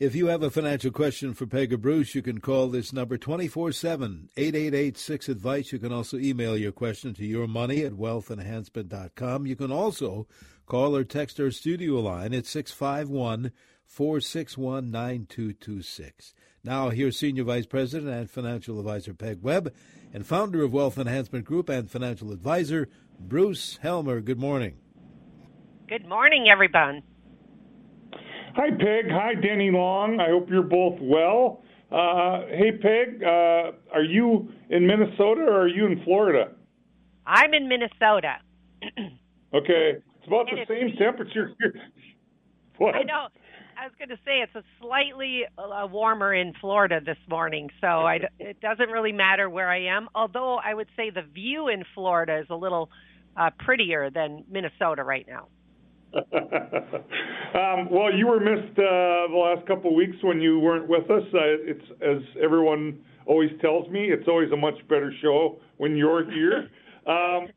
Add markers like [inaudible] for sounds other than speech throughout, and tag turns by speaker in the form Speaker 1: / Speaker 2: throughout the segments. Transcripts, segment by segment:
Speaker 1: If you have a financial question for Peg Bruce, you can call this number 24 7 888 6 Advice. You can also email your question to yourmoney at wealthenhancement.com. You can also call or text our studio line at 651 461 9226. Now, here's Senior Vice President and Financial Advisor Peg Webb and founder of Wealth Enhancement Group and financial advisor Bruce Helmer. Good morning.
Speaker 2: Good morning, everyone.
Speaker 3: Hi, Peg. Hi, Denny Long. I hope you're both well. Uh, hey, Peg, uh, are you in Minnesota or are you in Florida?
Speaker 2: I'm in Minnesota. [clears throat]
Speaker 3: okay, it's about and the same temperature here. [laughs]
Speaker 2: What? I know. I was going to say it's a slightly uh, warmer in Florida this morning, so I, it doesn't really matter where I am. Although I would say the view in Florida is a little uh, prettier than Minnesota right now. [laughs]
Speaker 3: um, well, you were missed uh, the last couple of weeks when you weren't with us. Uh, it's as everyone always tells me, it's always a much better show when you're here. [laughs] um,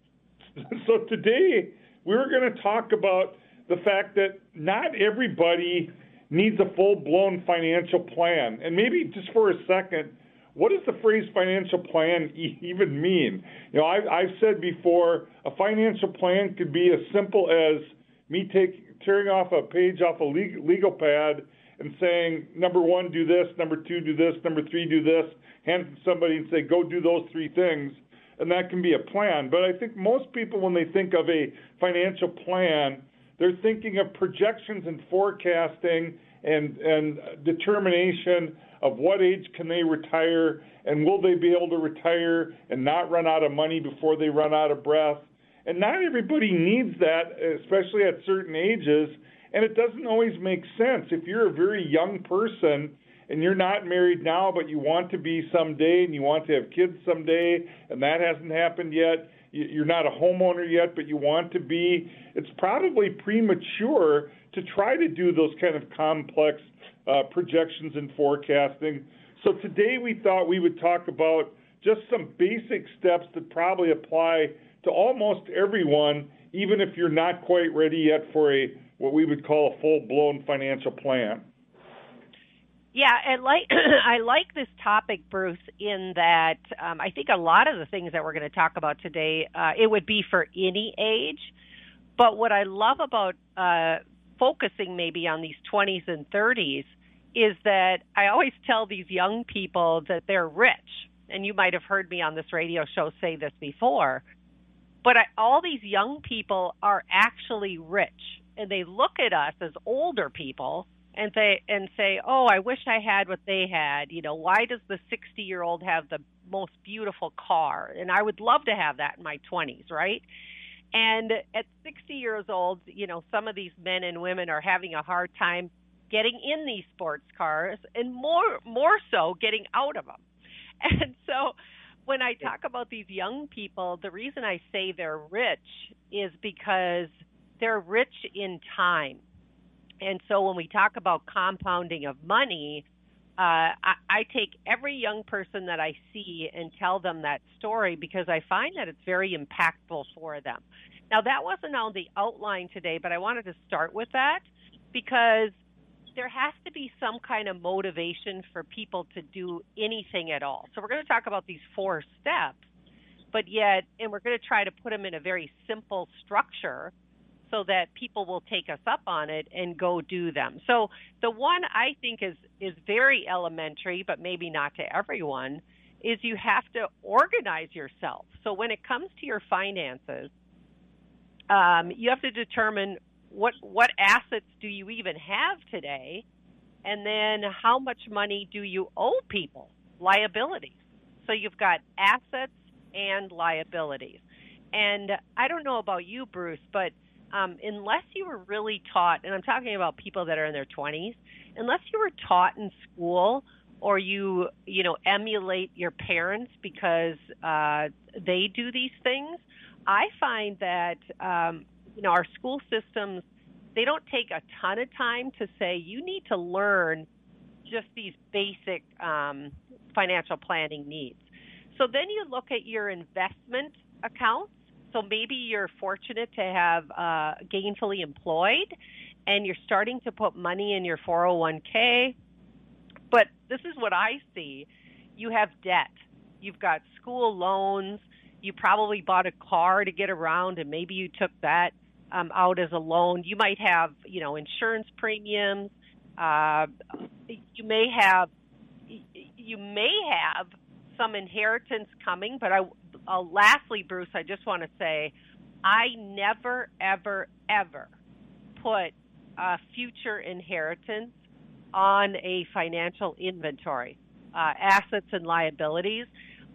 Speaker 3: [laughs] so today we were going to talk about the fact that not everybody needs a full-blown financial plan, and maybe just for a second. What does the phrase financial plan even mean? You know, I've, I've said before, a financial plan could be as simple as me take, tearing off a page off a legal, legal pad and saying, number one, do this, number two, do this, number three, do this, hand to somebody and say, go do those three things, and that can be a plan. But I think most people, when they think of a financial plan, they're thinking of projections and forecasting and, and determination of what age can they retire and will they be able to retire and not run out of money before they run out of breath and not everybody needs that, especially at certain ages. And it doesn't always make sense. If you're a very young person and you're not married now, but you want to be someday and you want to have kids someday, and that hasn't happened yet, you're not a homeowner yet, but you want to be, it's probably premature to try to do those kind of complex uh, projections and forecasting. So today we thought we would talk about just some basic steps that probably apply to almost everyone, even if you're not quite ready yet for a what we would call a full-blown financial plan.
Speaker 2: Yeah, and like [clears throat] I like this topic, Bruce, in that um, I think a lot of the things that we're going to talk about today, uh, it would be for any age. But what I love about uh, focusing maybe on these 20s and 30s is that I always tell these young people that they're rich. And you might have heard me on this radio show say this before. But I, all these young people are actually rich, and they look at us as older people and they and say, "Oh, I wish I had what they had." You know, why does the 60-year-old have the most beautiful car? And I would love to have that in my 20s, right? And at 60 years old, you know, some of these men and women are having a hard time getting in these sports cars and more more so getting out of them. [laughs] And so when I talk about these young people, the reason I say they're rich is because they're rich in time. And so when we talk about compounding of money, uh, I, I take every young person that I see and tell them that story because I find that it's very impactful for them. Now, that wasn't on the outline today, but I wanted to start with that because there has to be some kind of motivation for people to do anything at all. So we're going to talk about these four steps, but yet, and we're going to try to put them in a very simple structure so that people will take us up on it and go do them. So the one I think is is very elementary, but maybe not to everyone, is you have to organize yourself. So when it comes to your finances, um, you have to determine what what assets do you even have today, and then how much money do you owe people? Liabilities. So you've got assets and liabilities. And I don't know about you, Bruce, but um, unless you were really taught, and I'm talking about people that are in their 20s, unless you were taught in school or you you know emulate your parents because uh, they do these things, I find that um, you know, our school systems, they don't take a ton of time to say you need to learn just these basic um, financial planning needs. So then you look at your investment accounts. So maybe you're fortunate to have uh, gainfully employed and you're starting to put money in your 401k but this is what I see. You have debt. You've got school loans. You probably bought a car to get around, and maybe you took that um, out as a loan. You might have, you know, insurance premiums. Uh, you may have, you may have some inheritance coming. But I, uh, lastly, Bruce, I just want to say, I never, ever, ever put a future inheritance on a financial inventory, uh, assets and liabilities.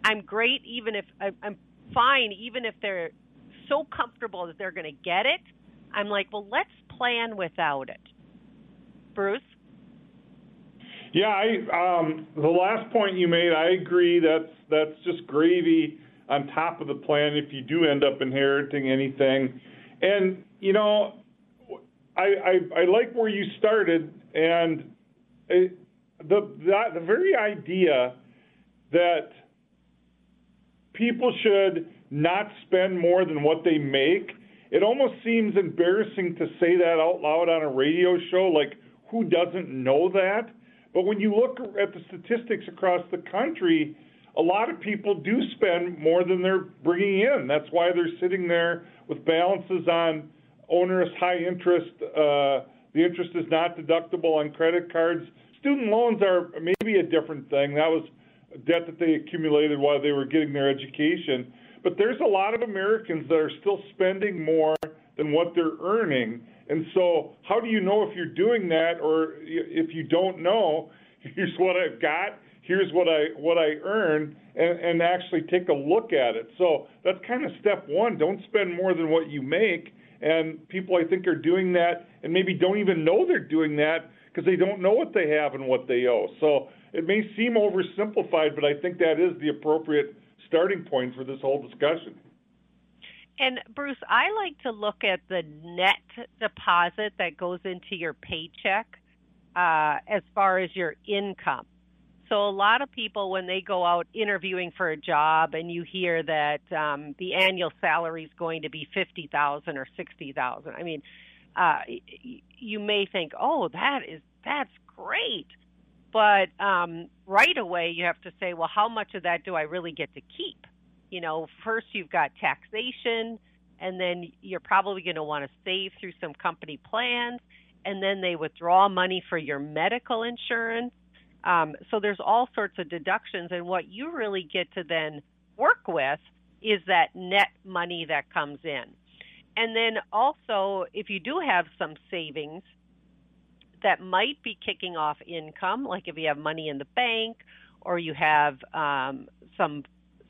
Speaker 2: I'm great even if I'm fine even if they're so comfortable that they're going to get it. I'm like, well, let's plan without it. Bruce.
Speaker 3: Yeah, I um, the last point you made, I agree. That's that's just gravy on top of the plan if you do end up inheriting anything. And you know, I I, I like where you started, and it, the that, the very idea that people should not spend more than what they make. It almost seems embarrassing to say that out loud on a radio show. Like, who doesn't know that? But when you look at the statistics across the country, a lot of people do spend more than they're bringing in. That's why they're sitting there with balances on onerous high interest. Uh, the interest is not deductible on credit cards. Student loans are maybe a different thing. That was debt that they accumulated while they were getting their education. But there's a lot of Americans that are still spending more than what they're earning. And so, how do you know if you're doing that, or if you don't know? [laughs] Here's what I've got. Here's what I what I earn, and, and actually take a look at it. So that's kind of step one. Don't spend more than what you make. And people, I think, are doing that, and maybe don't even know they're doing that because they don't know what they have and what they owe. So it may seem oversimplified, but I think that is the appropriate starting point for this whole discussion.
Speaker 2: And Bruce, I like to look at the net deposit that goes into your paycheck uh, as far as your income. So a lot of people, when they go out interviewing for a job, and you hear that um, the annual salary is going to be fifty thousand or sixty thousand, I mean, uh, you may think, "Oh, that is that's great," but um, right away you have to say, well, how much of that do I really get to keep? You know, first you've got taxation, and then you're probably going to want to save through some company plans, and then they withdraw money for your medical insurance. Um, so there's all sorts of deductions, and what you really get to then work with is that net money that comes in. And then also, if you do have some savings, that might be kicking off income, like if you have money in the bank or you have um, some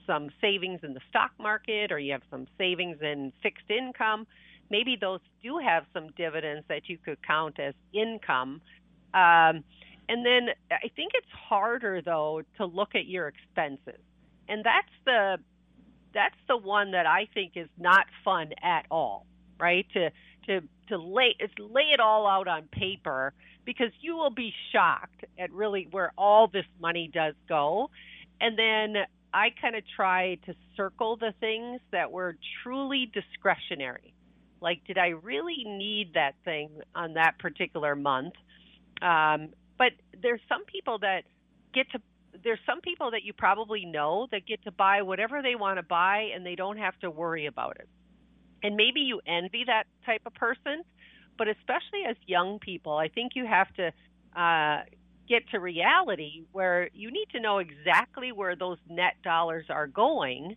Speaker 2: some savings in the stock market or you have some savings in fixed income, maybe those do have some dividends that you could count as income. Um, and then I think it's harder though to look at your expenses, and that's the that's the one that I think is not fun at all, right? To to to lay lay it all out on paper because you will be shocked at really where all this money does go. And then I kind of try to circle the things that were truly discretionary. Like, did I really need that thing on that particular month? Um, but there's some people that get to there's some people that you probably know that get to buy whatever they want to buy and they don't have to worry about it. And maybe you envy that type of person, but especially as young people, I think you have to uh, get to reality where you need to know exactly where those net dollars are going.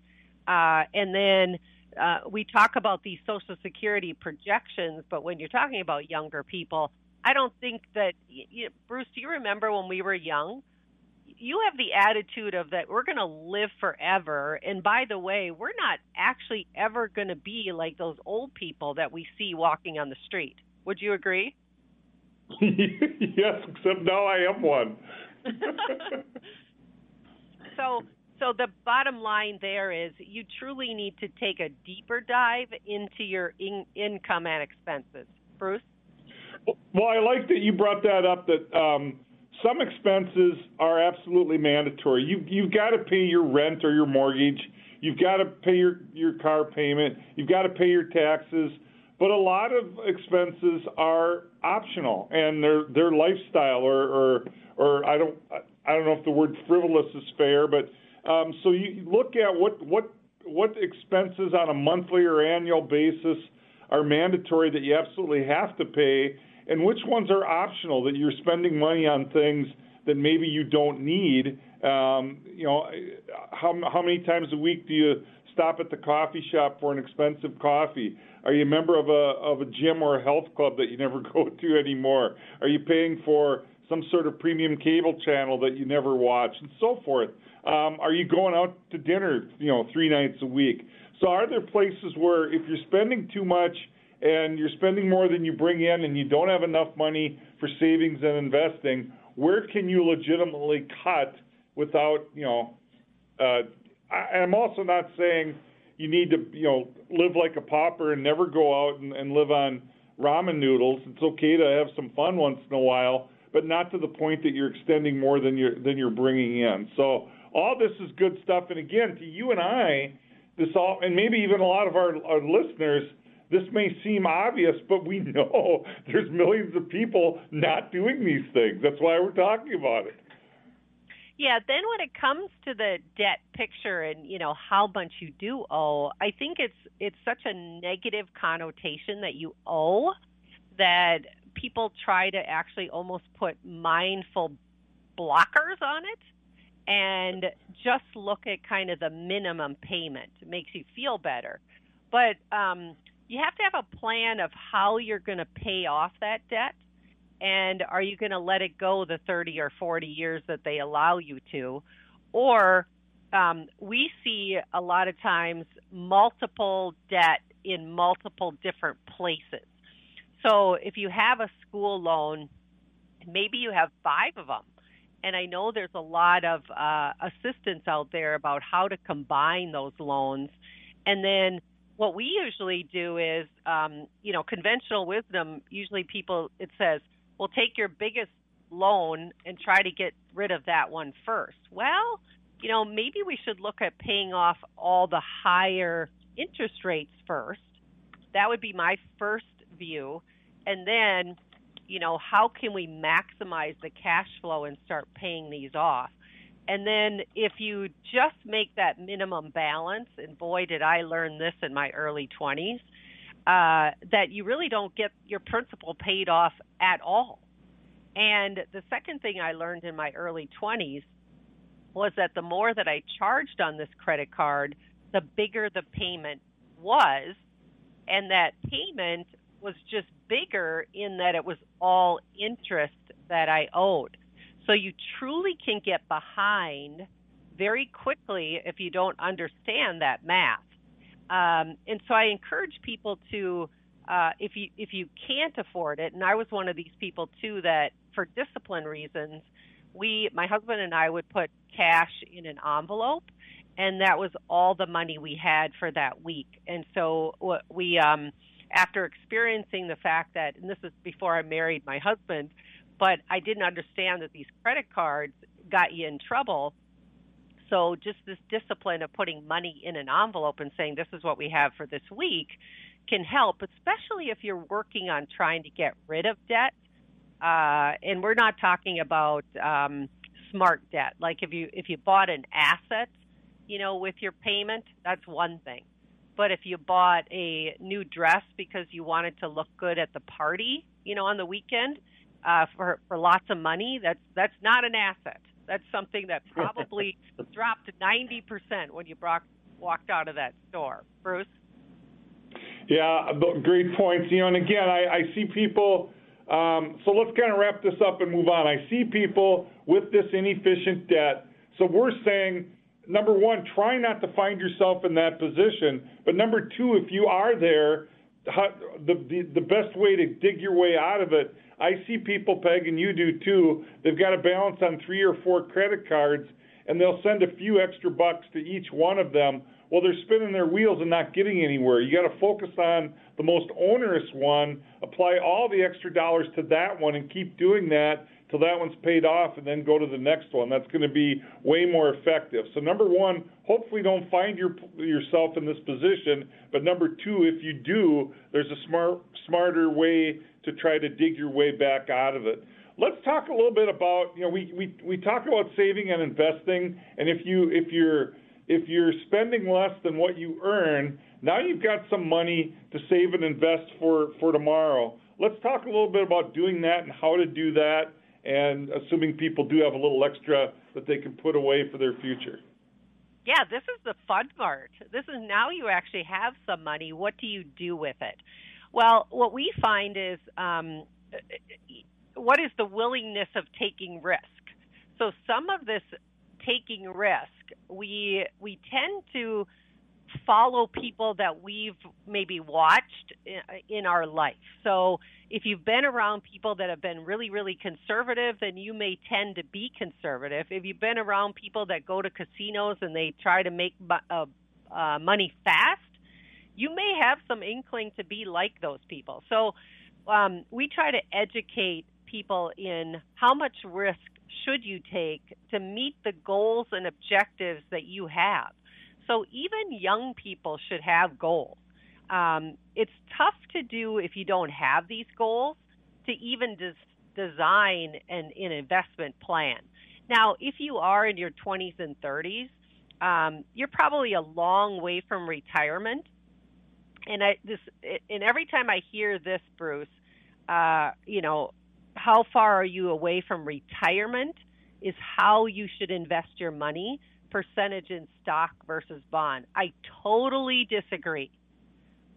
Speaker 2: Uh, and then uh, we talk about these Social Security projections, but when you're talking about younger people, I don't think that, you know, Bruce, do you remember when we were young? You have the attitude of that we're going to live forever. And by the way, we're not actually ever going to be like those old people that we see walking on the street. Would you agree? [laughs]
Speaker 3: yes, except now I am one. [laughs]
Speaker 2: so, so the bottom line there is you truly need to take a deeper dive into your in- income and expenses. Bruce?
Speaker 3: Well, I like that you brought that up that um, some expenses are absolutely mandatory. You you've got to pay your rent or your mortgage. You've got to pay your your car payment. You've got to pay your taxes. But a lot of expenses are optional and they're they're lifestyle or or or I don't I don't know if the word frivolous is fair, but um, so you look at what what what expenses on a monthly or annual basis are mandatory that you absolutely have to pay, and which ones are optional that you're spending money on things that maybe you don't need. Um, you know, how how many times a week do you stop at the coffee shop for an expensive coffee? Are you a member of a of a gym or a health club that you never [laughs] go to anymore? Are you paying for some sort of premium cable channel that you never watch, and so forth? Um, are you going out to dinner, you know, three nights a week? So are there places where if you're spending too much and you're spending more than you bring in and you don't have enough money for savings and investing, where can you legitimately cut without, you know, uh, I, I'm also not saying you need to, you know, live like a pauper and never go out and, and live on ramen noodles. It's okay to have some fun once in a while, but not to the point that you're extending more than you're than you're bringing in. So all this is good stuff. And again, to you and I, this all, and maybe even a lot of our, our listeners, this may seem obvious, but we know [laughs] there's millions of people not doing these things. That's why we're talking about it.
Speaker 2: Yeah, then when it comes to the debt picture and you know how much you do owe, I think it's it's such a negative connotation that you owe that people try to actually almost put mindful blockers on it and just look at kind of the minimum payment. It makes you feel better. But um, you have to have a plan of how you're going to pay off that debt. And are you going to let it go the 30 or 40 years that they allow you to? Or um, we see a lot of times multiple debt in multiple different places. So if you have a school loan, maybe you have five of them and I know there's a lot of uh, assistance out there about how to combine those loans. And then what we usually do is, um, you know, conventional wisdom. Usually, people it says, "Well, take your biggest loan and try to get rid of that one first. Well, you know, maybe we should look at paying off all the higher interest rates first. That would be my first view, and then you know, how can we maximize the cash flow and start paying these off? And then if you just make that minimum balance, and boy, did I learn this in my early 20s, uh, that you really don't get your principal paid off at all. And the second thing I learned in my early 20s was that the more that I charged on this credit card, the bigger the payment was. And that payment was just bigger in that it was all interest that I owed. So you truly can get behind very quickly if you don't understand that math. Um, and so I encourage people to, uh, if you if you can't afford it, and I was one of these people too that for discipline reasons, we my husband and I would put cash in an envelope, and that was all the money we had for that week. And so we um, after experiencing the fact that, and this is before I married my husband, but I didn't understand that these credit cards got you in trouble. So just this discipline of putting money in an envelope and saying this is what we have for this week can help, especially if you're working on trying to get rid of debt. Uh, and we're not talking about um, smart debt. Like if you if you bought an asset, you know, with your payment, that's one thing. But if you bought a new dress because you wanted to look good at the party, you know, on the weekend, uh, for for lots of money, that's that's not an asset. That's something that probably [laughs] dropped ninety percent when you brought, walked out of that store. Bruce.
Speaker 3: Yeah, great points. You know, and again, I, I see people. Um, so let's kind of wrap this up and move on. I see people with this inefficient debt. So we're saying number one, try not to find yourself in that position. But number two, if you are there, the, the, the best way to dig your way out of it, I see people, Peg, and you do too, they've got a balance on three or four credit cards, and they'll send a few extra bucks to each one of them. Well, they're spinning their wheels and not getting anywhere. You got to focus on the most onerous one, apply all the extra dollars to that one, and keep doing that till that one's paid off and then go to the next one. That's going to be way more effective. So number one, hopefully don't find your, yourself in this position. But number two, if you do, there's a smart, smarter way to try to dig your way back out of it. let's talk a little bit about you know we, we, we talk about saving and investing, and if you if you're if you're spending less than what you earn, now you've got some money to save and invest for for tomorrow. Let's talk a little bit about doing that and how to do that, and assuming people do have a little extra that they can put away for their future.
Speaker 2: Yeah, this is the fun part. This is now you actually have some money. What do you do with it? Well, what we find is um, what is the willingness of taking risk? So some of this taking risk, we we tend to follow people that we've maybe watched in our life. So if you've been around people that have been really, really conservative, then you may tend to be conservative. If you've been around people that go to casinos and they try to make uh, uh, money fast, you may have some inkling to be like those people. So um, we try to educate people in how much risk should you take to meet the goals and objectives that you have. So even young people should have goals. Um, it's tough to do if you don't have these goals to even des- design an, an investment plan. Now, if you are in your 20s and 30s, um, you're probably a long way from retirement. And I this and every time I hear this, Bruce, uh, you know, how far are you away from retirement is how you should invest your money percentage in stock versus bond. I totally disagree.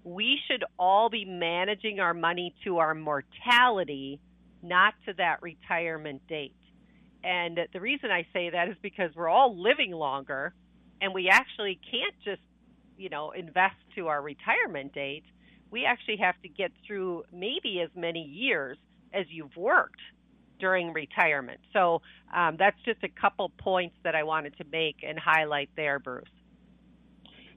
Speaker 2: We should all be managing our money to our mortality, not to that retirement date. And the reason I say that is because we're all living longer and we actually can't just, you know, invest to our retirement date. We actually have to get through maybe as many years as you've worked during retirement. So um, that's just a couple points that I wanted to make and highlight there, Bruce.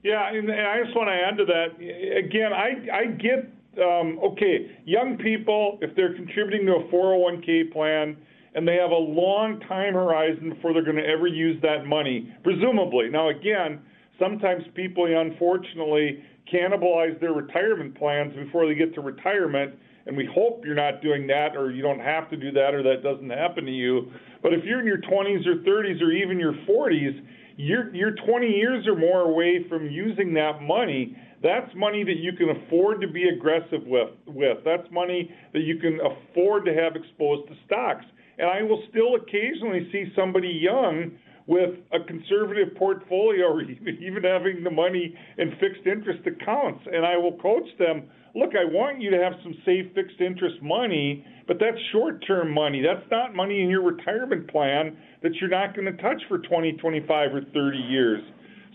Speaker 3: Yeah, and, I just want to add to that. Again, I, I get, um, okay, young people, if they're contributing to a 401k plan and they have a long time horizon before they're going to ever use that money, presumably. Now, again, sometimes people, unfortunately, cannibalize their retirement plans before they get to retirement and we hope you're not doing that or you don't have to do that or that doesn't happen to you. But if you're in your 20s or 30s or even your 40s, you're you're 20 years or more away from using that money. That's money that you can afford to be aggressive with. With that's money that you can afford to have exposed to stocks. And I will still occasionally see somebody young with a conservative portfolio or [laughs] even having the money in fixed interest accounts. And I will coach them look, I want you to have some safe fixed interest money, but that's short term money. That's not money in your retirement plan that you're not going to touch for 20, 25, or 30 years.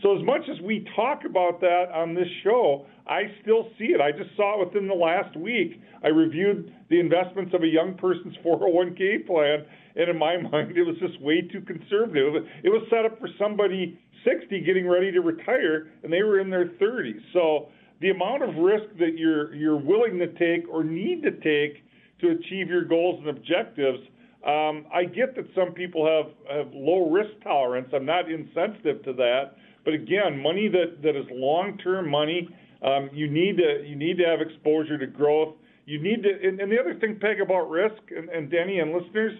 Speaker 3: So, as much as we talk about that on this show, I still see it. I just saw it within the last week. I reviewed the investments of a young person's [laughs] 401k plan, and in my [laughs] mind, it was just way too conservative. It was set up for somebody 60 getting ready to retire, and they were in their 30s. So, the amount of risk that you're you're willing to take or need to take to achieve your goals and objectives. Um, I get that some people have, have low risk tolerance. I'm not insensitive to that, but again, money that, that is long term money, um, you need to you need to have exposure to growth. You need to, and, and the other thing, Peg, about risk, and, and Denny and listeners,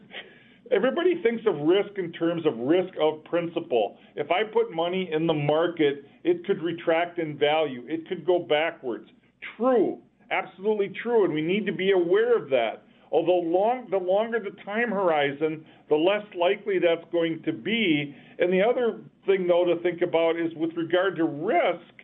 Speaker 3: everybody thinks of risk in terms of risk of principal. If I put money in the market, it could retract in value, it could go backwards. True, absolutely true, and we need to be aware of that. Although long, the longer the time horizon, the less likely that's going to be. And the other thing, though, to think about is with regard to risk,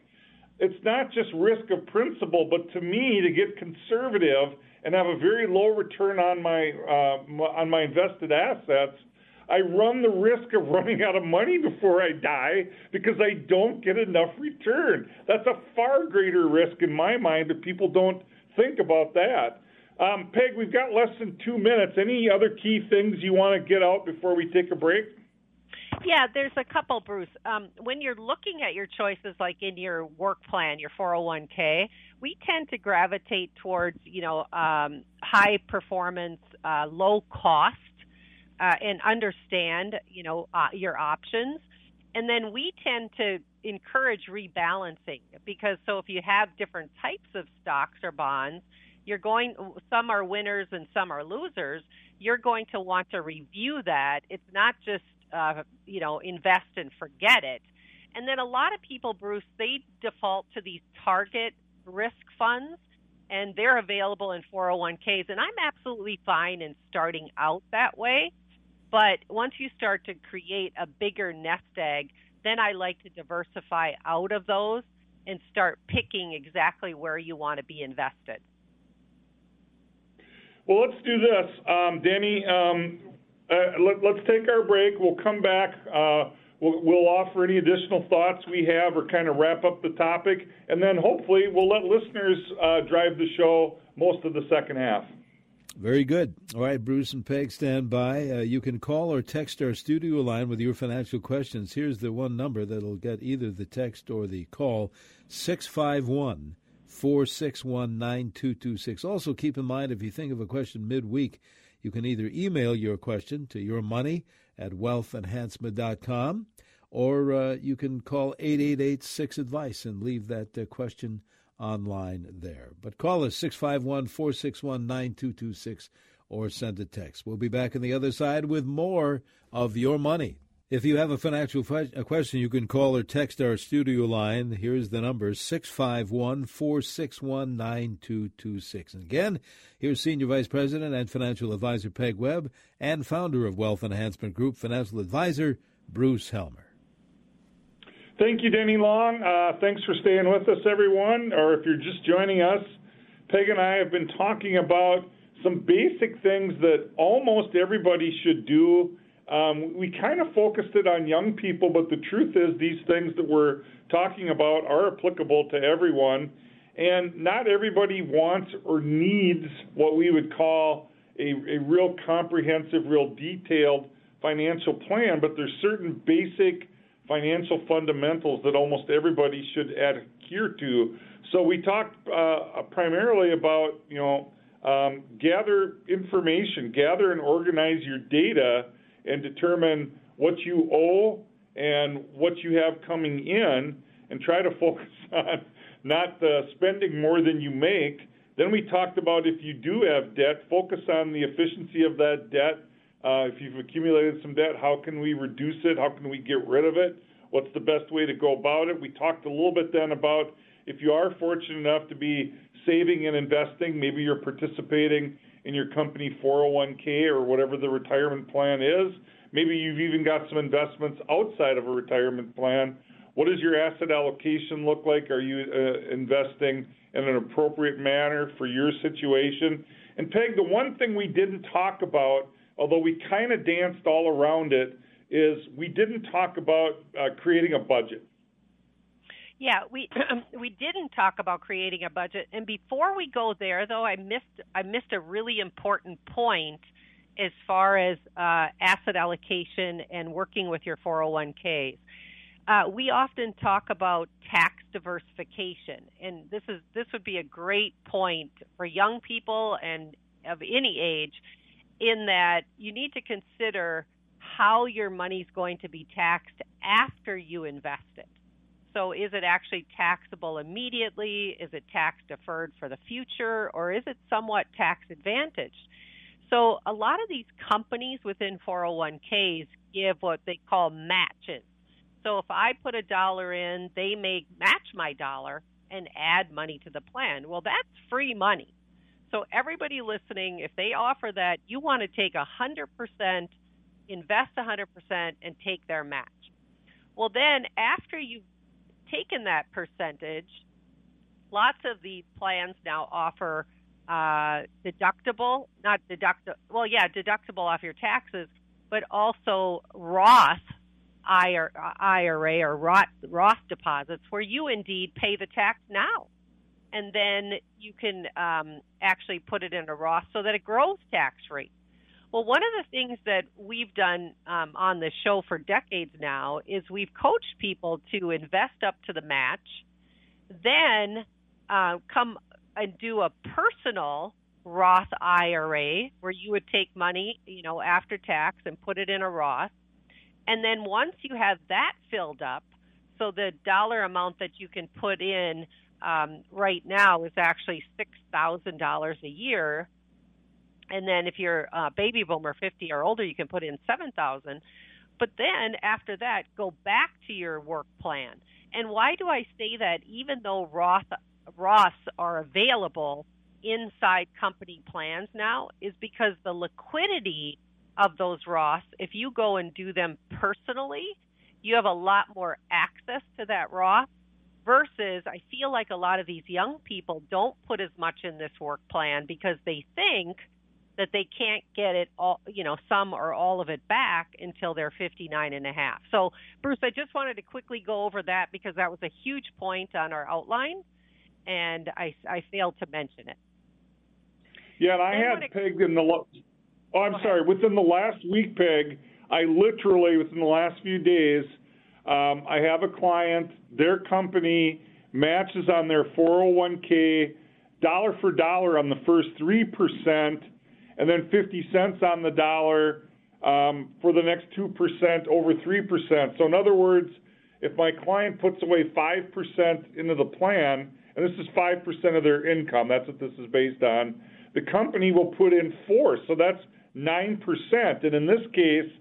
Speaker 3: it's not just risk of principal, but to me, to get conservative and have a very low return on my uh, on my invested assets, I run the risk of running out of money before I die because I don't get enough return. That's a far greater risk in my mind that people don't think about that. Um, Peg, we've got less than two minutes. Any other key things you want to get out before we take a break?
Speaker 2: Yeah, there's a couple, Bruce. Um, when you're looking at your choices, like in your work plan, your 401k, we tend to gravitate towards, you know, um, high performance, uh, low cost, uh, and understand, you know, uh, your options. And then we tend to encourage rebalancing because so if you have different types of stocks or bonds, you're going some are winners and some are losers you're going to want to review that. It's not just uh, you know invest and forget it. And then a lot of people bruce they default to these target risk funds and they're available in 401ks and i'm absolutely fine in starting out that way. But once you start to create a bigger nest egg then i like to diversify out of those and start picking exactly where you want to be invested
Speaker 3: well, let's do this. Um, Danny, um, uh, let, us take our break. We'll come back. Uh, we'll, we'll, offer any additional thoughts we have or kind of wrap up the topic. And then hopefully we'll let listeners uh, drive the show most of the second half.
Speaker 1: Very good. All right, Bruce and Peg, stand by. Uh, you can call or text our studio line with your financial questions. Here's the one number that'll get either the text or the call 651 461 9226. Also, keep in mind if you think of a question midweek, you can either email your question to your money at wealthenhancement.com or uh, you can call 888 6 Advice and leave that uh, question online there. But call us 651 461 9226 or send a text. We'll be back on the other side with more of your money. If you have a financial question, you can call or text our studio line. Here's the number 651 461 9226. And again, here's Senior Vice President and Financial Advisor Peg Webb and founder of Wealth Enhancement Group, Financial Advisor Bruce Helmer.
Speaker 3: Thank you, Denny Long. Uh, thanks for staying with us, everyone. Or if you're just joining us, Peg and I have been talking about some basic things that almost everybody should do um, we kind of focused it on young people, but the truth is, these things that we're talking about are applicable to everyone. And not everybody wants or needs what we would call a, a real comprehensive, real detailed financial plan, but there's certain basic financial fundamentals that almost everybody should adhere to. So we talked uh, primarily about, you know, um, gather information, gather and organize your data and determine what you owe and what you have coming in and try to [laughs] focus on not uh, spending more than you make. Then we talked about if you do have debt, focus on the efficiency of that debt. Uh, if you've accumulated some debt, how can we reduce it? How can we get rid of it? What's the best way to go about it? We talked a little bit then about if you are fortunate enough to be saving and investing, maybe you're participating in your company 401k or whatever the retirement plan is. Maybe you've even got some investments outside of a retirement plan. What does your asset allocation look like? Are you uh, investing in an appropriate manner for your situation? And Peg, the one thing we didn't talk about, although we kind of danced all around it, is we didn't talk about uh, creating a budget.
Speaker 2: Yeah, we [clears throat] we didn't talk about creating a budget, and before we go there, though, I missed I missed a really important point as far as uh, asset allocation and working with your 401ks. Uh, we often talk about tax diversification, and this is this would be a great point for young people and of any age, in that you need to consider how your money is going to be taxed after you invest it. So is it actually taxable immediately? Is it tax deferred for the future? Or is it somewhat tax advantaged? So a lot of these companies within 401ks give what they call matches. So if I put a dollar in, they may match my dollar and add money to the plan. Well, that's free money. So everybody listening, if they offer that, you want to take 100%, invest 100% and take their match. Well, then after you've taken that percentage, lots of these plans now offer uh, deductible, not deductible, well, yeah, deductible off your taxes, but also Roth IRA or Roth, Roth deposits where you indeed pay the tax now. And then you can um, actually put it in a Roth so that it grows tax free. Well, one of the things that we've done um, on the show for decades now is we've coached people to invest up to the match, then uh, come and do a personal Roth IRA where you would take money, you know, after tax and put it in a Roth. And then once you have that filled up, so the dollar amount that you can put in um, right now is actually six thousand dollars a year, and then if you're a baby boomer, fifty or older, you can put in seven thousand. But then after that, go back to your work plan. And why do I say that? Even though Roth Roths are available inside company plans now, is because the liquidity of those Roths, if you go and do them personally, you have a lot more access to that Roth versus I feel like a lot of these young people don't put as much in this work plan because they think that they can't get it all, you know, some or all of it back until they're 59 and a half. So, Bruce, I just wanted to quickly go over that because that was a huge point on our outline and I, I failed to mention it.
Speaker 3: Yeah, and I had pegged in the, oh, I'm sorry, within the last week, Peg, I literally, within the last few days, um, I have a client, their company matches on their 401k dollar for dollar on the first 3%, and then 50 cents on the dollar um, for the next 2% over 3%. So, in other words, if my client puts away 5% into the plan, and this is 5% of their income, that's what this is based on, the company will put in 4 So that's 9%. And in this case,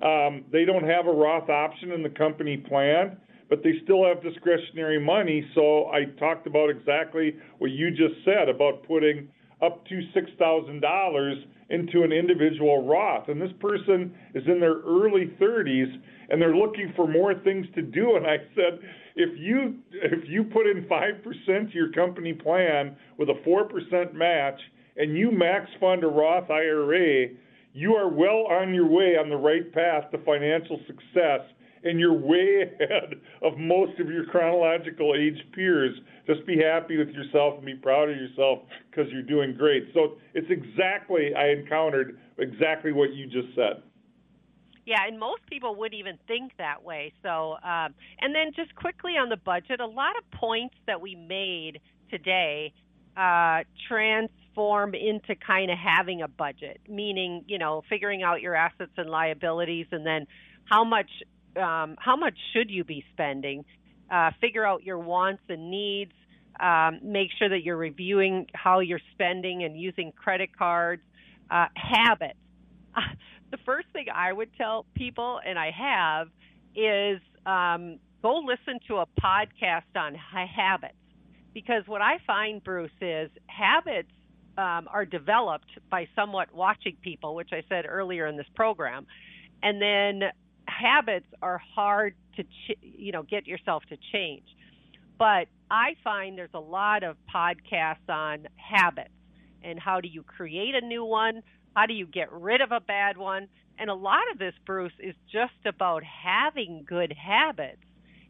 Speaker 3: um, they don't have a Roth option in the company plan, but they still have discretionary money. So I talked about exactly what you just said about putting up to $6,000 into an individual Roth. And this person is in their early 30s and they're looking for more things to do. And I said, if you if you put in 5% to your company plan with a 4% match and you max fund a Roth IRA, you are well on your way on the right path to financial success and you're way [laughs] ahead of most of your chronological age peers. Just be happy with yourself and be proud of yourself because you're doing great. So it's exactly, I encountered exactly what you just said.
Speaker 2: Yeah, and most people would even think that way. So, um, and then just quickly on the budget, a lot of points that we made today uh, transform into kind of having a budget, meaning you know figuring out your assets and liabilities, and then how much um, how much should you be spending? Uh, figure out your wants and needs. Um, make sure that you're reviewing how you're spending and using credit cards. Uh, habits. [laughs] The first thing I would tell people, and I have, is um, go listen to a podcast on habits because what I find, Bruce, is habits um, are developed by somewhat watching people, which I said earlier in this program, and then habits are hard to ch- you know get yourself to change. But I find there's a lot of podcasts on habits and how do you create a new one, how do you get rid of a bad one, and a lot of this, Bruce, is just about having good habits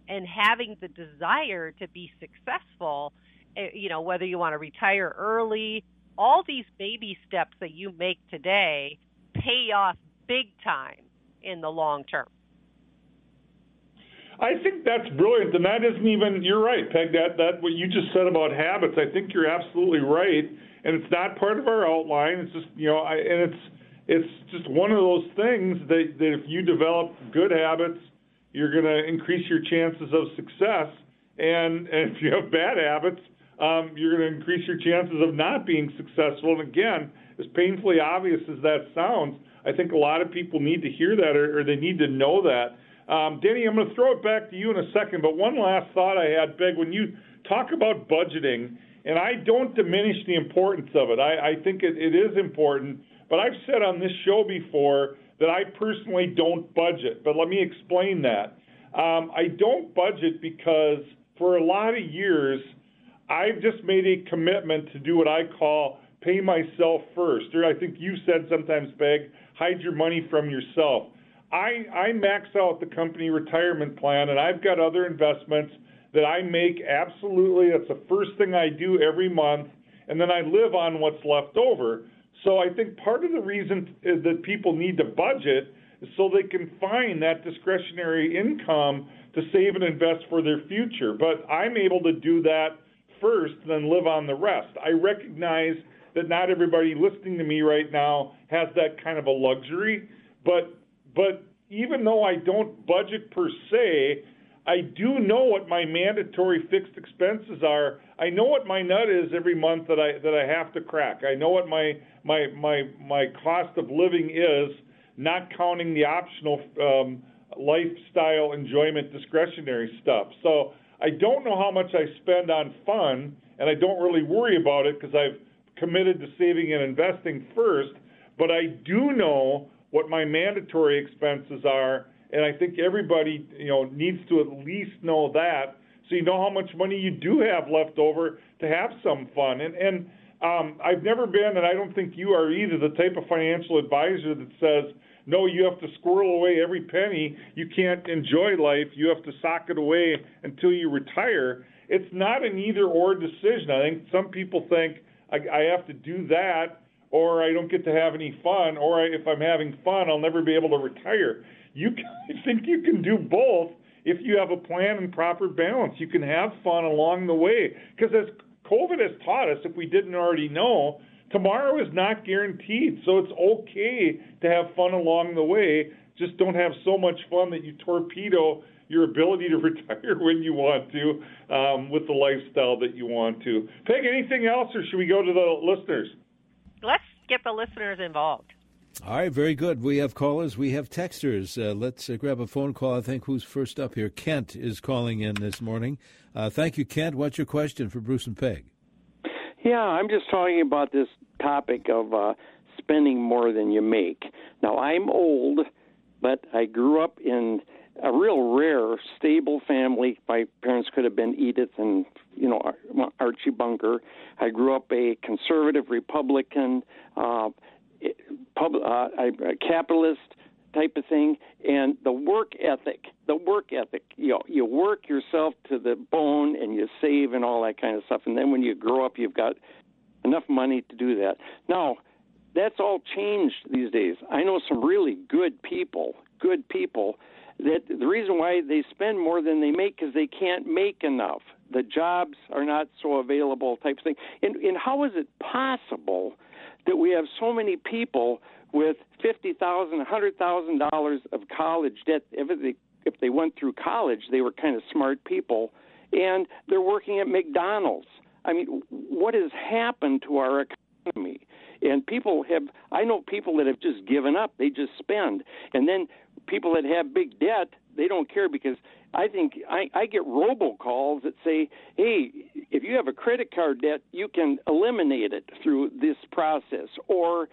Speaker 2: and having the desire to be successful, eh, you know, whether you want to retire early, all these baby steps that you make today pay off big time in the long term.
Speaker 3: I think that's brilliant, and that isn't even. You're right, Peg. That that what you just said about habits. I think you're absolutely right, and it's not part of our outline. It's just you know, I, and it's it's just one of those things that that if you develop good habits, you're going to increase your chances of success. And, and if you have bad habits, um, you're going to increase your chances of not being successful. And again, as painfully obvious as that sounds, I think a lot of people need to hear that or, or they need to know that. Um, Denny, I'm going to throw it back to you in a second, but one last thought I had, Peg, when you talk about budgeting, and I don't diminish the importance of it. I, I think it, it is important, but I've said on this show before that I personally don't budget. But let me explain that. Um, I don't budget because for a lot of years, I've just made a commitment to do what I call pay myself first. Or I think you said sometimes, Peg, hide your money from yourself. I, I max out the company retirement plan, and I've got other investments that I make absolutely. That's the first thing I do every month, and then I live on what's left over. So I think part of the reason that people need to budget is so they can find that discretionary income to save and invest for their future. But I'm able to do that first, then live on the rest. I recognize that not everybody listening to me right now has that kind of a luxury, but but even though I don't budget per se, I do know what my mandatory fixed expenses are. I know what my nut is every month that I that I have to crack. I know what my my my my cost of living is, not counting the optional um, lifestyle enjoyment discretionary stuff. So I don't know how much I spend on fun, and I don't really worry about it because I've committed to saving and investing first. But I do know what my mandatory expenses are and I think everybody, you know, needs to at least know that so you know how much money you do have left over to have some fun. And and um, I've never been, and I don't think you are either, the type of financial advisor that says, no, you have to squirrel away every penny. You can't enjoy life. You have to sock it away until you retire. It's not an either or decision. I think some people think I, I have to do that or I don't get to have any fun, or I, if I'm having fun, I'll never be able to retire. You can, [laughs] I think you can do both if you have a plan and proper balance. You can have fun along the way because as COVID has taught us, if we didn't already know, tomorrow is not guaranteed. So it's okay to have fun along the way. Just don't have so much fun that you torpedo your ability to [laughs] retire when you want to um, with the lifestyle that you want to. Peg, anything else, or should we go to the listeners?
Speaker 2: Let's get the listeners involved.
Speaker 1: All right, very good. We have callers, we have texters. Uh, let's uh, grab a phone call. I think who's first up here? Kent is calling in this morning. Uh, thank you, Kent. What's your question for Bruce and Peg?
Speaker 4: Yeah, I'm just talking about this topic of uh, spending more than you make. Now, I'm old, but I grew up in a real rare, stable family. My parents could have been Edith and you know Archie Bunker. I grew up a conservative Republican. Uh, pub, uh, capitalist type of thing, and the work ethic. The work ethic. You know, you work yourself to the bone, and you save and all that kind of stuff. And then when you grow up, you've got enough money to do that. Now, that's all changed these days. I know some really good people, good people that the reason why they spend more than they make is they can't make enough. The jobs are not so available, type of thing. And, and how is it possible that we have so many people with fifty thousand, a hundred thousand dollars of college debt. If they if they went through college, they were kind of smart people, and they're working at McDonald's. I mean, what has happened to our economy? And people have, I know people that have just given up. They just spend. And then people that have big debt, they don't care because I think I, I get robocalls that say, hey, if you have a credit card debt, you can eliminate it through this process. Or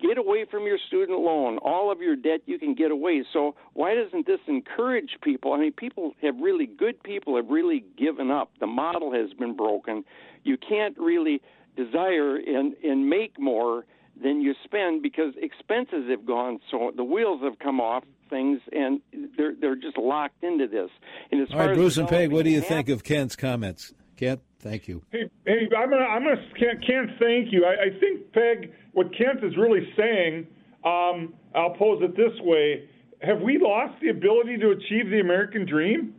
Speaker 4: get away from your student loan. All of your debt you can get away. So why doesn't this encourage people? I mean, people have really good people have really given up. The model has been broken. You can't really desire and and make more than you spend because expenses have gone so the wheels have come off things and they're they're just locked into this. And as
Speaker 1: All right, Bruce and Peg, what do you think of Kent's comments? Kent, thank you.
Speaker 3: Hey, hey I'm gonna I'm gonna Kent, Kent thank you. I, I think Peg, what Kent is really saying, um, I'll pose it this way: Have we lost the ability to achieve the American dream?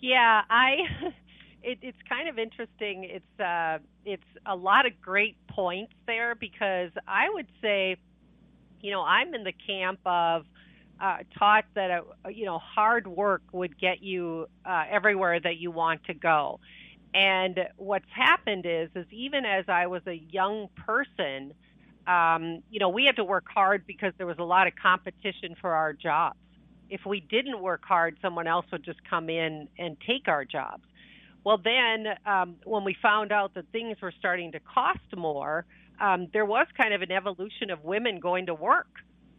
Speaker 2: Yeah, I. [laughs] It, it's kind of interesting. It's uh, it's a lot of great points there because I would say, you know, I'm in the camp of uh, taught that uh, you know hard work would get you uh, everywhere that you want to go. And what's happened is, is even as I was a young person, um, you know, we had to work hard because there was a lot of competition for our jobs. If we didn't work hard, someone else would just come in and take our jobs. Well, then um, when we found out that things were starting to cost more, um, there was kind of an evolution of women going to work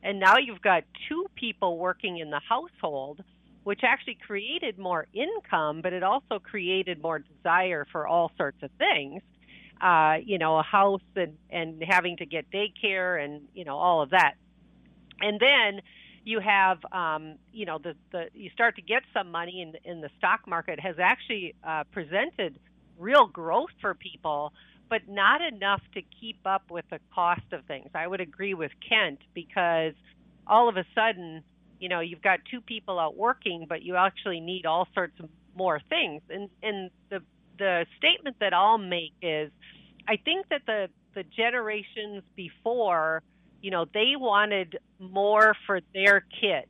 Speaker 2: and now you've got two people working in the household, which actually created more income, but it also created more desire for all sorts of things. Uh, you know, a house and, and having to get daycare and, you know, all of that. And then you have, um, you know, the, the, you start to get some money in, in the stock market has actually uh, presented real growth for people but not enough to keep up with the cost of things. I would agree with Kent because all of a sudden, you know, you've got two people out working, but you actually need all sorts of more things. And and the the statement that I'll make is, I think that the the generations before, you know, they wanted more for their kids.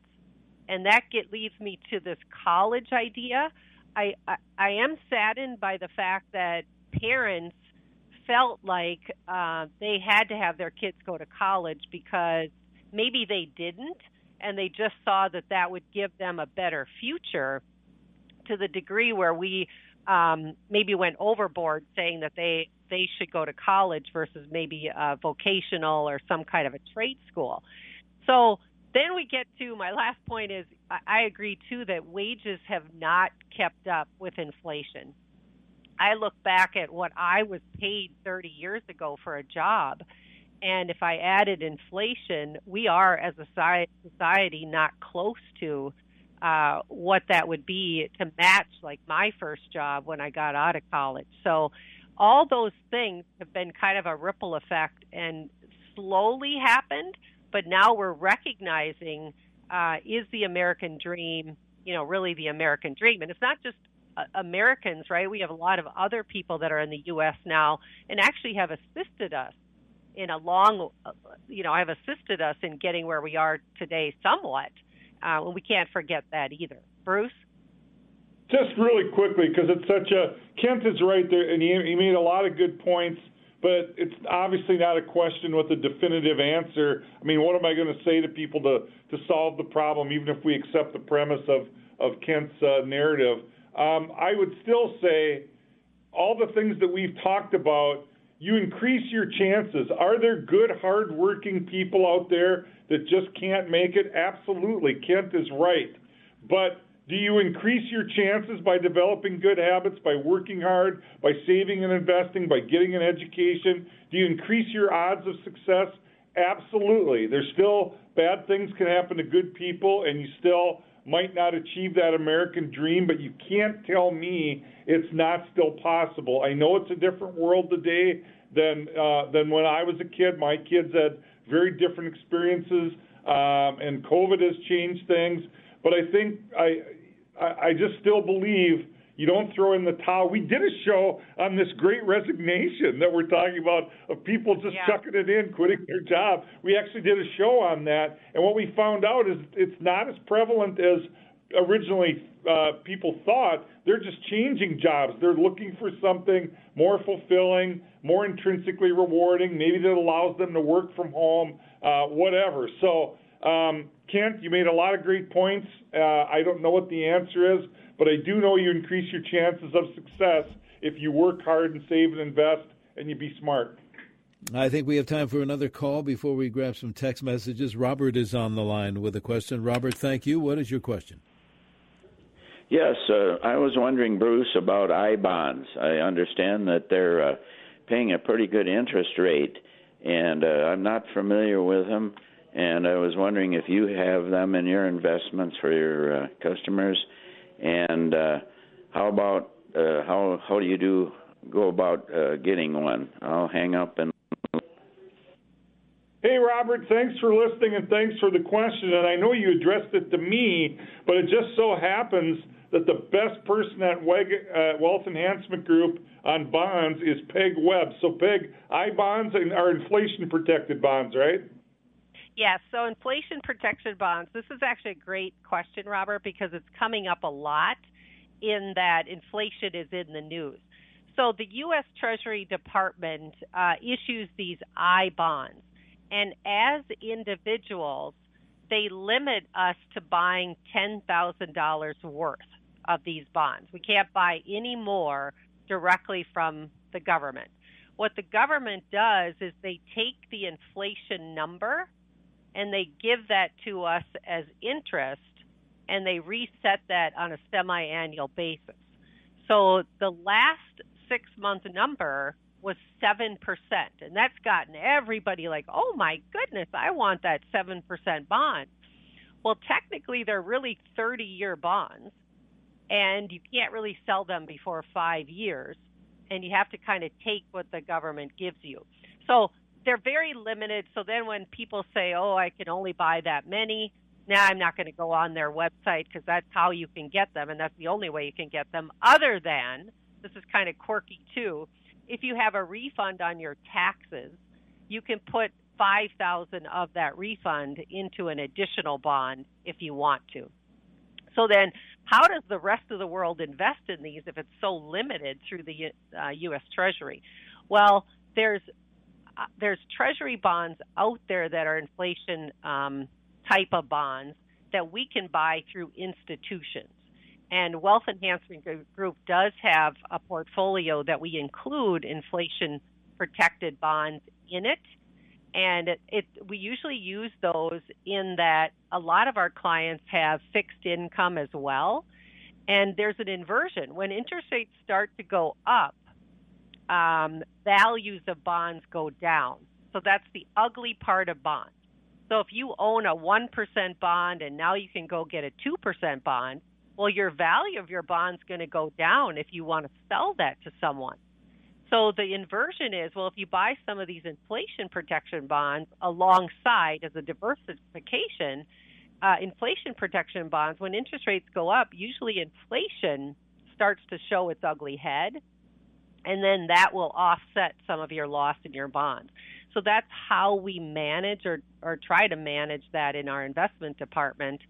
Speaker 2: And that get, leads me to this college idea. I, I, I am saddened by the fact that parents felt like uh, they had to have their kids go to college because maybe they didn't, and they just saw that that would give them a better future to the degree where we um, maybe went overboard saying that they they should go to college versus maybe a vocational or some kind of a trade school. So then we get to my last point is I agree too that wages have not kept up with inflation. I look back at what I was paid 30 years ago for a job, and if I added inflation, we are as a society not close to uh, what that would be to match like my first job when I got out of college. So all those things have been kind of a ripple effect and slowly happened, but now we're recognizing uh, is the American dream, you know, really the American dream? And it's not just uh, Americans, right? We have a lot of other people that are in the U.S. now and actually have assisted us in a long, uh, you know, have assisted us in getting where we are today somewhat. Uh, and we can't forget that either. Bruce?
Speaker 3: Just really quickly, because it's such a, Kent is right there, and he, he made a lot of good points, but it's obviously not a question with a definitive answer. I mean, what am I going to say to people to, to solve the problem, even if we accept the premise of, of Kent's uh, narrative? Um, I would still say all the things that we've talked about you increase your chances. Are there good, hardworking people out there that just can't make it? Absolutely. Kent is right. But do you increase your chances by developing good habits, by working hard, by saving and investing, by getting an education? Do you increase your odds of success? Absolutely. There's still bad things can happen to good people, and you still might not achieve that American dream, but you can't tell me it's not still possible. I know it's a different world today than uh, than when I was a kid. My kids had very different experiences, um, and COVID has changed things. But I think I I, I just still believe you don't throw in the towel. We did a show on this great resignation that we're talking about of people just yeah. chucking it in, quitting their job. We actually did a show on that, and what we found out is it's not as prevalent as originally uh, people thought. They're just changing jobs. They're looking for something more fulfilling, more intrinsically rewarding, maybe that allows them to work from home, uh, whatever. So, um, Kent, you made a lot of great points. Uh, I don't know what the answer is. But I do know you increase your chances of success if you work hard and save and invest and you be smart.
Speaker 1: I think we have time for another call before we grab some text messages. Robert is on the line with a question. Robert, thank you. What is your question?
Speaker 5: Yes, uh, I was wondering, Bruce, about I bonds. I understand that they're uh, paying a pretty good interest rate, and uh, I'm not familiar with them. And I was wondering if you have them in your investments for your uh, customers and uh, how about uh, how how do you do go about uh, getting one? I'll hang up and.
Speaker 3: Hey, Robert, thanks for listening and thanks for the question. And I know you addressed it to me, but it just so happens that the best person at uh, Wealth Enhancement Group on bonds is Peg Webb. So, Peg, I bonds are inflation protected bonds, right?
Speaker 2: Yes, so inflation protection bonds. This is actually a great question, Robert, because it's coming up a lot in that inflation is in the news. So the U.S. Treasury Department uh, issues these I bonds, and as individuals, they limit us to buying $10,000 worth of these bonds. We can't buy any more directly from the government. What the government does is they take the inflation number and they give that to us as interest and they reset that on a semi-annual basis. So the last 6 month number was 7%. And that's gotten everybody like, "Oh my goodness, I want that 7% bond." Well, technically they're really 30-year bonds and you can't really sell them before 5 years and you have to kind of take what the government gives you. So they're very limited. So then when people say, "Oh, I can only buy that many," now I'm not going to go on their website because that's how you can get them, and that's the only way you can get them. Other than this is kind of quirky too. If you have a refund on your taxes, you can put 5000 of that refund into an additional bond if you want to. So then, how does the rest of the world invest in these if it's so limited through the uh, U.S. Treasury? Well, there's uh, there's Treasury bonds out there that are inflation um, type of bonds that we can buy through institutions. And Wealth Enhancement Group does have a portfolio that we include inflation protected bonds in it. And it, it, we usually use those in that a lot of our clients have fixed income as well. And there's an inversion. When interest rates start to go up, um, values of bonds go down. So that's the ugly part of bonds. So if you own a 1% bond and now you can go get a 2% bond, well, your value of your bond's going to go down if you want to sell that to someone. So the inversion is, well, if you buy some of these inflation protection bonds alongside as a diversification, uh, inflation protection bonds, when interest rates go up, usually inflation starts to show its ugly head, and then that will offset some of your loss in your bonds. So that's how we manage or, or try to manage that in our investment department.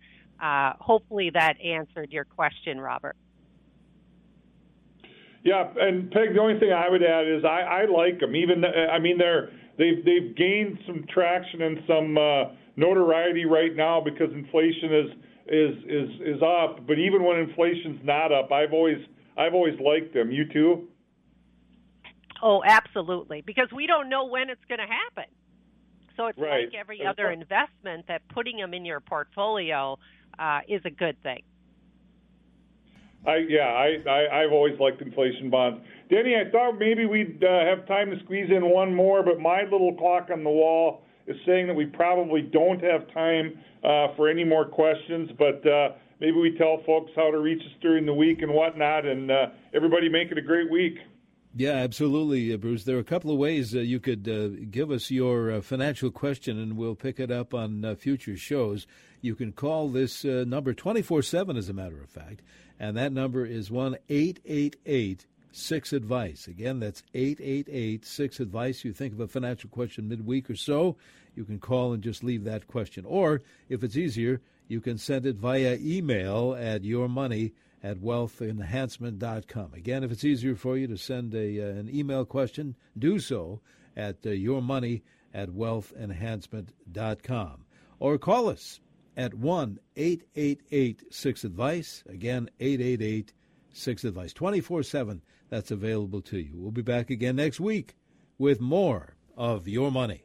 Speaker 2: Uh, hopefully that answered your question, Robert.
Speaker 3: Yeah, and Peg, the only thing I would add is I, I like them. Even I mean they're they've they've gained some traction and some uh, notoriety right now because inflation is is is is up. But even when inflation's not up, I've always I've always liked them. You too?
Speaker 2: Oh, absolutely. Because we don't know when it's going to happen. So it's
Speaker 3: right.
Speaker 2: like every other investment that putting them in your portfolio uh, is a good thing.
Speaker 3: I yeah, I, I I've always liked inflation bonds. Denny, I thought maybe we'd uh, have time to squeeze in one more, but my little clock on the wall is saying that we probably don't have time uh, for any more questions. But uh, maybe we tell folks how to reach us during the week and whatnot, and uh, everybody make it a great week.
Speaker 1: Yeah, absolutely, uh, Bruce. There are a couple of ways uh, you could uh, give us your uh, financial question, and we'll pick it up on uh, future shows. You can call this uh, number 24 7, as a matter of fact, and that number is 1 888 6 Advice. Again, that's 888 6 Advice. You think of a financial question midweek or so, you can call and just leave that question. Or, if it's easier, you can send it via email at your money at wealthenhancement.com. Again, if it's easier for you to send a, uh, an email question, do so at uh, yourmoney at wealthenhancement.com. Or call us at 1 888 6 Advice. Again, 888 6 Advice. 24 7, that's available to you. We'll be back again next week with more of Your Money.